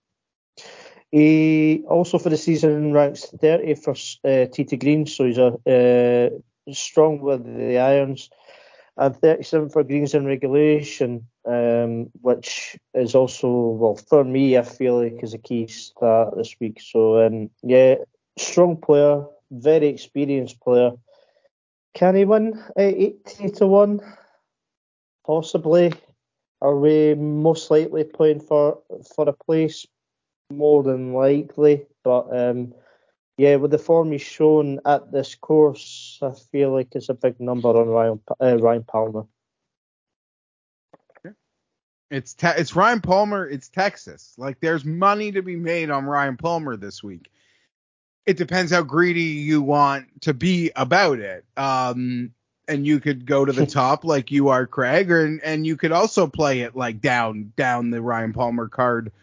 he also for the season ranks 30 for uh, to green, so he's a uh, strong with the irons, and 37 for greens in regulation, um, which is also well for me. I feel like is a key start this week. So um, yeah, strong player, very experienced player. Can he win uh, 80 to one? Possibly. Are we most likely playing for for a place? More than likely. But um, yeah, with the form he's shown at this course, I feel like it's a big number on Ryan uh, Ryan Palmer. It's te- it's Ryan Palmer. It's Texas. Like there's money to be made on Ryan Palmer this week. It depends how greedy you want to be about it. Um, and you could go to the (laughs) top like you are, Craig, or and you could also play it like down down the Ryan Palmer card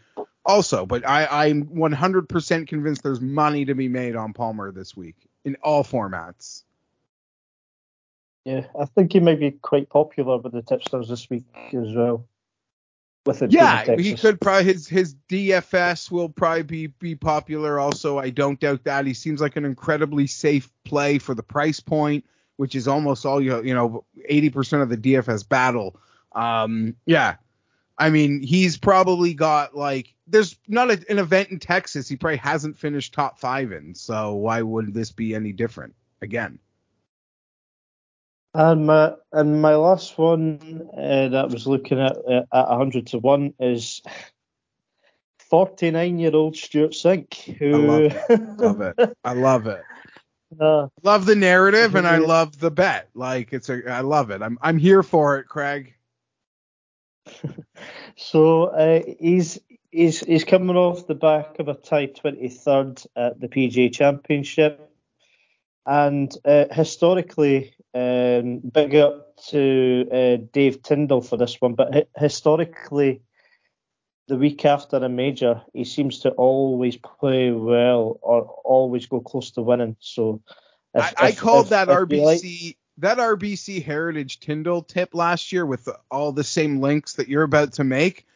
also, but I, I'm 100% convinced there's money to be made on Palmer this week in all formats. Yeah, I think he might be quite popular with the tipsters this week as well. With it yeah, he could probably his his DFS will probably be be popular. Also, I don't doubt that he seems like an incredibly safe play for the price point, which is almost all you you know 80% of the DFS battle. Um, yeah, I mean, he's probably got like there's not a, an event in Texas he probably hasn't finished top five in. So why would this be any different again? And my and my last one uh, that was looking at uh, at 100 to one is 49 year old Stewart Cink. Who I love it. (laughs) love it. I love it. Uh, love the narrative and I love the bet. Like it's a I love it. I'm I'm here for it, Craig. So uh, he's he's he's coming off the back of a tied 23rd at the PGA Championship, and uh, historically, um, big up to uh, Dave Tindall for this one, but hi- historically, the week after a major, he seems to always play well or always go close to winning. So. If, I, I called if, that if RBC like, that RBC Heritage Tindall tip last year with all the same links that you're about to make,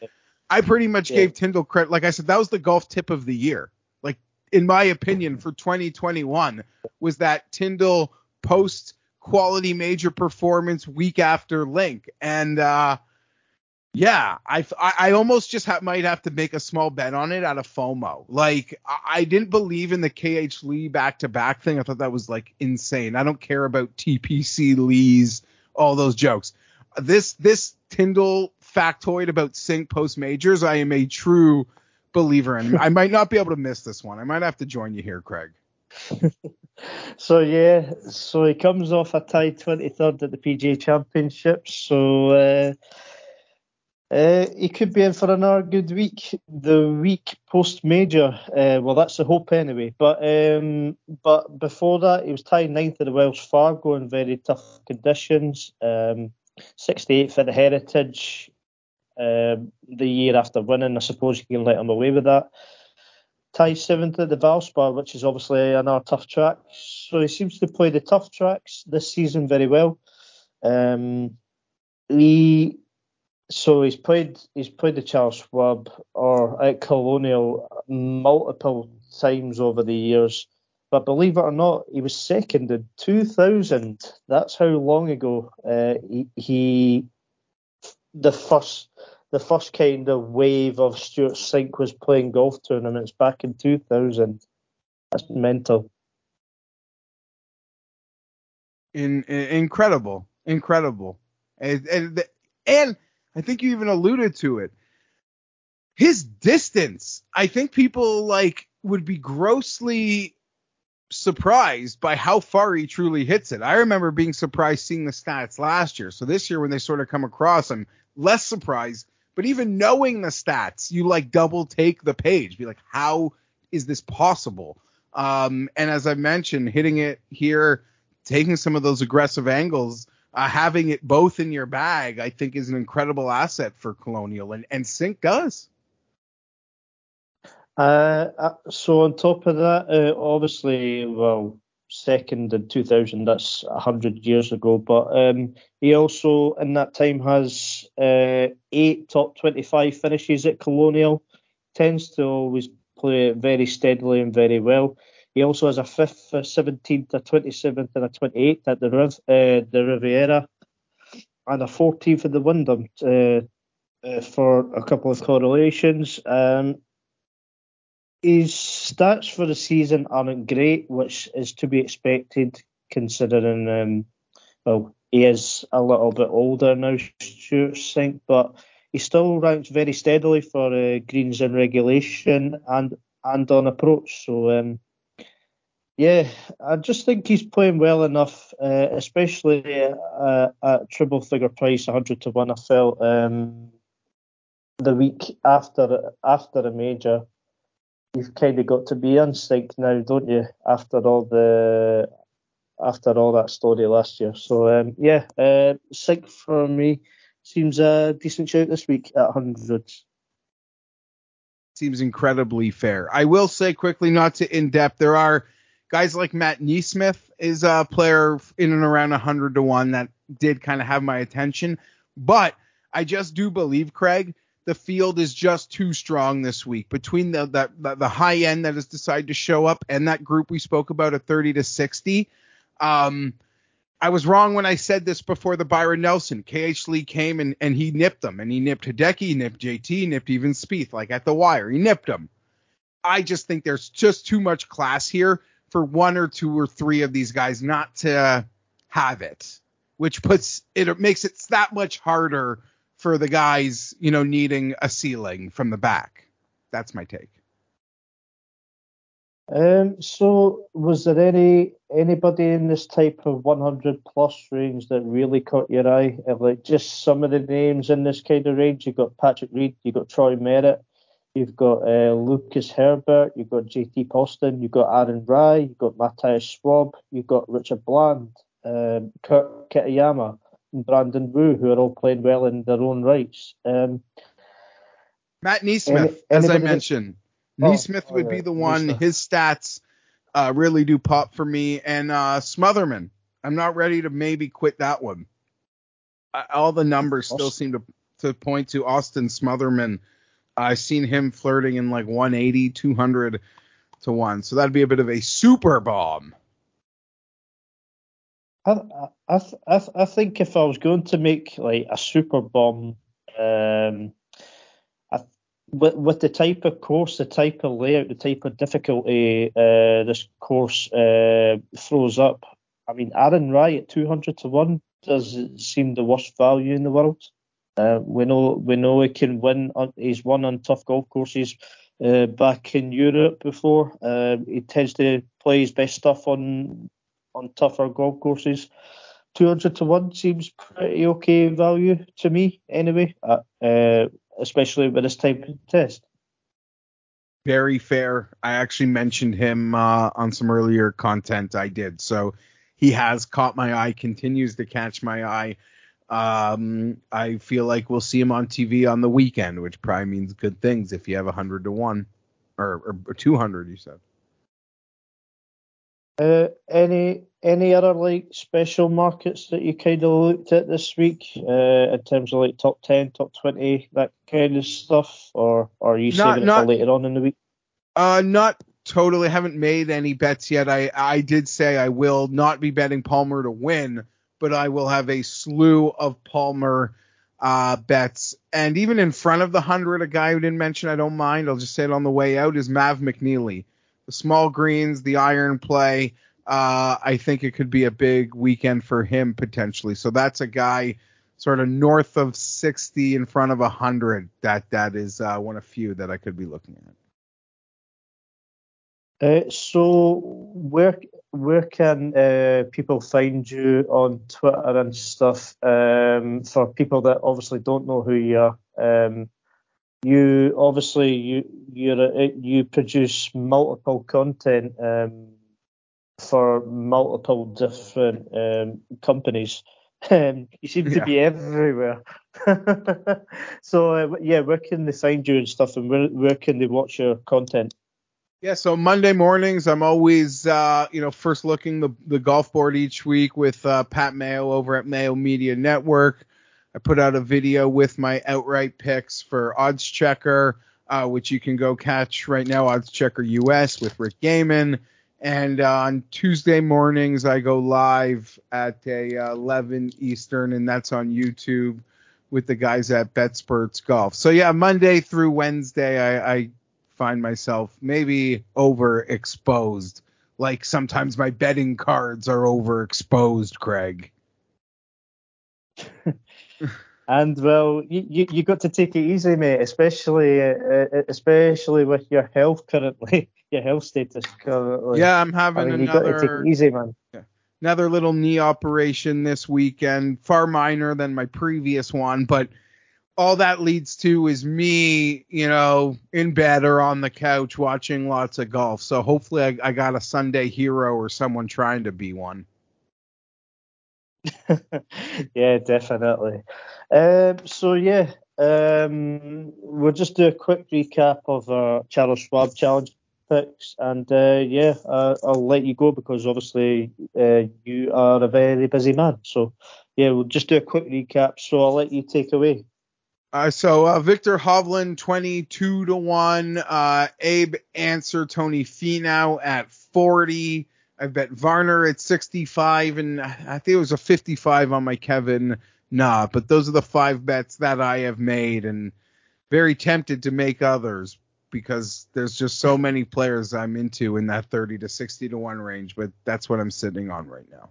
I pretty much yeah. gave Tindall credit. Like I said, that was the golf tip of the year. Like in my opinion, for 2021, was that Tindall post quality major performance week after link, and uh, yeah, I, I almost just ha- might have to make a small bet on it out of FOMO. Like I, didn't believe in the KH Lee back to back thing. I thought that was like insane. I don't care about TPC Lees, all those jokes. This this Tindall factoid about Cink post majors, I am a true believer in. I might not be able to miss this one. I might have to join you here, Craig. (laughs) so yeah, so he comes off a tie 23rd at the PGA Championships. So uh, uh, he could be in for another good week. The week post major, uh, well, that's the hope anyway. But um, but before that, he was tied ninth at the Wells Fargo in very tough conditions. Um, 68 for the Heritage um, the year after winning. I suppose you can let him away with that. Tied seventh at the Valspar, which is obviously another tough track. So he seems to play the tough tracks this season very well. Um, he so he's played he's played the Charles Schwab or at Colonial multiple times over the years. But believe it or not, he was second in 2000. That's how long ago uh, he, he, the first the first kind of wave of Stewart Cink was playing golf tournaments back in 2000. That's mental. In, in incredible, incredible, and, and and I think you even alluded to it. His distance, I think people like would be grossly surprised by how far he truly hits it. I remember being surprised seeing the stats last year. So this year when they sort of come across, I'm less surprised. But even knowing the stats, you like double take the page, be like, how is this possible? Um, and as I mentioned, hitting it here, taking some of those aggressive angles, uh, having it both in your bag, I think is an incredible asset for Colonial, and, and Cink does. Uh, uh, so on top of that, uh, obviously, well, second in 2000, that's 100 years ago, but um, he also in that time has uh, eight top 25 finishes at Colonial, tends to always play very steadily and very well. He also has a fifth, a 17th, a 27th, and a 28th at the Riv, uh, the Riviera, and a 14th at the Wyndham uh, uh, for a couple of correlations. Um, his stats for the season aren't great, which is to be expected considering, um, well, he is a little bit older now, Stewart Cink, but he still ranks very steadily for uh, greens in regulation and and on approach. So um, yeah, I just think he's playing well enough, uh, especially uh, at triple figure price, 100 to 1. I felt um, the week after after a major, you've kind of got to be on Cink now, don't you? After all the after all that story last year. So um, yeah, uh, Cink for me seems a decent shout this week at 100 seems incredibly fair. I will say quickly, not to in depth, there are guys like Matt NeSmith is a player in and around 100 to 1 that did kind of have my attention. But I just do believe, Craig, the field is just too strong this week between the, the, the high end that has decided to show up and that group we spoke about at 30 to 60. Um, I was wrong when I said this before the Byron Nelson. KH Lee came and, and he nipped them, and he nipped Hideki, he nipped JT, nipped even Spieth, like at the wire. He nipped them. I just think there's just too much class here for one or two or three of these guys not to have it, which puts it makes it that much harder for the guys, you know, needing a ceiling from the back. That's my take. Um, so was there any anybody in this type of 100 plus range that really caught your eye? Like just some of the names in this kind of range. You got Patrick Reed, you got Troy Merritt, You've got uh, Lucas Herbert, you've got JT Poston, you've got Aaron Rai, you've got Matthias Schwab, you've got Richard Bland, um, Kurt Kitayama, and Brandon Wu, who are all playing well in their own rights. Um, Matt NeSmith, any, as I mentioned, oh, would be the one. NeSmith. His stats uh, really do pop for me. And uh, Smotherman, I'm not ready to maybe quit that one. all the numbers still seem to, to point to Austin Smotherman I've seen him flirting in like 180, 200 to 1. So that'd be a bit of a super bomb. I, I, I, I think if I was going to make like a super bomb, um, I, with, with the type of course, the type of layout, the type of difficulty uh, this course uh, throws up, I mean, Aaron Rai at 200 to 1 does seem the worst value in the world. Uh, we know we know he can win. On, he's won on tough golf courses, uh, back in Europe before. Um, he tends to play his best stuff on on tougher golf courses. 200 to 1 seems pretty okay value to me, anyway, uh, uh, especially with this type of test. Very fair. I actually mentioned him uh, on some earlier content I did. So he has caught my eye, continues to catch my eye. Um, I feel like we'll see him on TV on the weekend, which probably means good things if you have 100 to 1 or, or, or 200, you said. Uh, any any other like special markets that you kind of looked at this week uh, in terms of like top ten, top twenty, that kind of stuff, or, or are you not, saving not, it for later on in the week? Uh, not totally. Haven't made any bets yet. I I did say I will not be betting Palmer to win, but I will have a slew of Palmer uh, bets. And even in front of the hundred, a guy who didn't mention, I don't mind. I'll just say it on the way out is Mav McNealy. the small greens, the iron play. Uh, I think it could be a big weekend for him potentially. So that's a guy sort of north of 60 in front of 100. That that is uh, one of few that I could be looking at. Uh, so where where can uh, people find you on Twitter and stuff? Um, for people that obviously don't know who you are, um, you obviously you you you produce multiple content um, for multiple different um, companies. (laughs) Um, you seem yeah. to be everywhere. (laughs) so uh, yeah, where can they find you and stuff, and where where can they watch your content? Yeah, so Monday mornings, I'm always, uh, you know, first looking the the golf board each week with uh, Pat Mayo over at Mayo Media Network. I put out a video with my outright picks for Odds Checker, uh, which you can go catch right now, Odds Checker US with Rick Gehman. And uh, on Tuesday mornings, I go live at a, uh, 11 Eastern, and that's on YouTube with the guys at BetSperts Golf. So yeah, Monday through Wednesday, I, I find myself maybe overexposed. Like sometimes my betting cards are overexposed, Craig. (laughs) and well, you, you you got to take it easy, mate. Especially uh, uh especially with your health currently, (laughs) your health status currently. Yeah, I'm having I mean, another. You got to take it easy, man. Yeah. Another little knee operation this weekend, far minor than my previous one, but all that leads to is me, you know, in bed or on the couch watching lots of golf. So hopefully I, I got a Sunday hero or someone trying to be one. (laughs) yeah, definitely. Um, so yeah, um, we'll just do a quick recap of our Charles Schwab Challenge picks, and uh, yeah, uh, I'll let you go because obviously uh, you are a very busy man. So yeah, we'll just do a quick recap. So I'll let you take away. Uh, so uh, Viktor Hovland, 22 to 1. Uh, Abe Ancer Tony Finau at 40. I bet Varner at 65, and I think it was a 55 on my Kevin Na. But those are the five bets that I have made, and very tempted to make others because there's just so many players I'm into in that 30 to 60 to 1 range. But that's what I'm sitting on right now.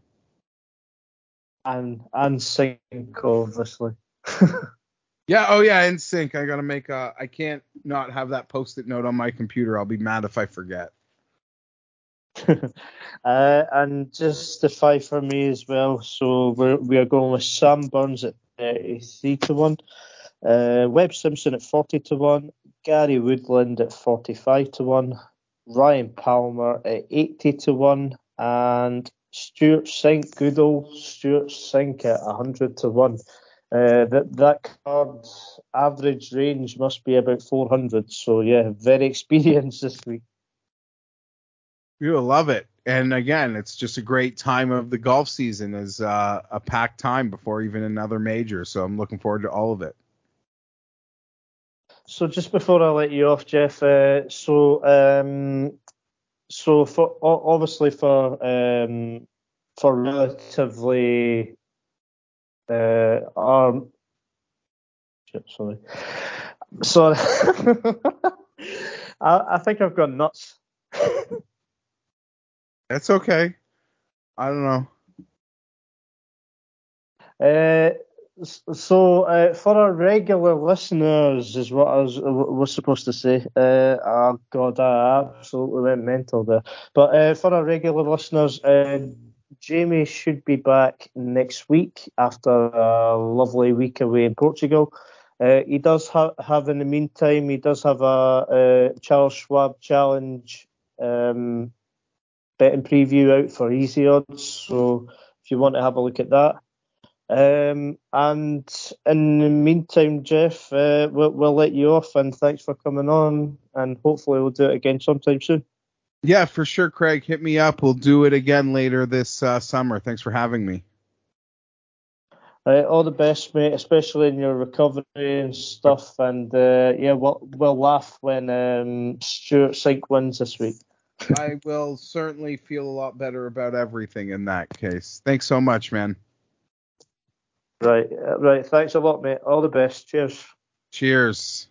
And and Cink, obviously. (laughs) yeah. Oh yeah, in sync. I gotta make a. I can't not have that post-it note on my computer. I'll be mad if I forget. (laughs) uh, and just the five for me as well. So we're, we are going with Sam Burns at 33 to 1, uh, Webb Simpson at 40 to 1, Gary Woodland at 45 to 1, Ryan Palmer at 80 to 1, and Stewart Cink, good old Stewart Cink at 100 to 1. Uh, that that card's average range must be about 400. So yeah, very (laughs) experienced this week. You will love it. And again, it's just a great time of the golf season as uh, a packed time before even another major. So I'm looking forward to all of it. So just before I let you off, Jeff, uh, so um, so for obviously for um, for relatively uh, um, sorry, sorry, (laughs) I, I think I've gone nuts. That's okay. I don't know. Uh, so uh, for our regular listeners, is what I was, was supposed to say. Uh, oh God, I absolutely went mental there. But uh, for our regular listeners, uh, Jamie should be back next week after a lovely week away in Portugal. Uh, he does ha- have, in the meantime, he does have a, a Charles Schwab Challenge um, betting preview out for Easy Odds. So if you want to have a look at that. Um, and in the meantime, Jeff, uh, we'll, we'll let you off and thanks for coming on. And hopefully we'll do it again sometime soon. Yeah, for sure, Craig. Hit me up. We'll do it again later this uh, summer. Thanks for having me. All right, all the best, mate, especially in your recovery and stuff. And uh, yeah, we'll, we'll laugh when um, Stewart Cink wins this week. (laughs) I will certainly feel a lot better about everything in that case. Thanks so much, man. Right, uh, right. Thanks a lot, mate. All the best. Cheers. Cheers.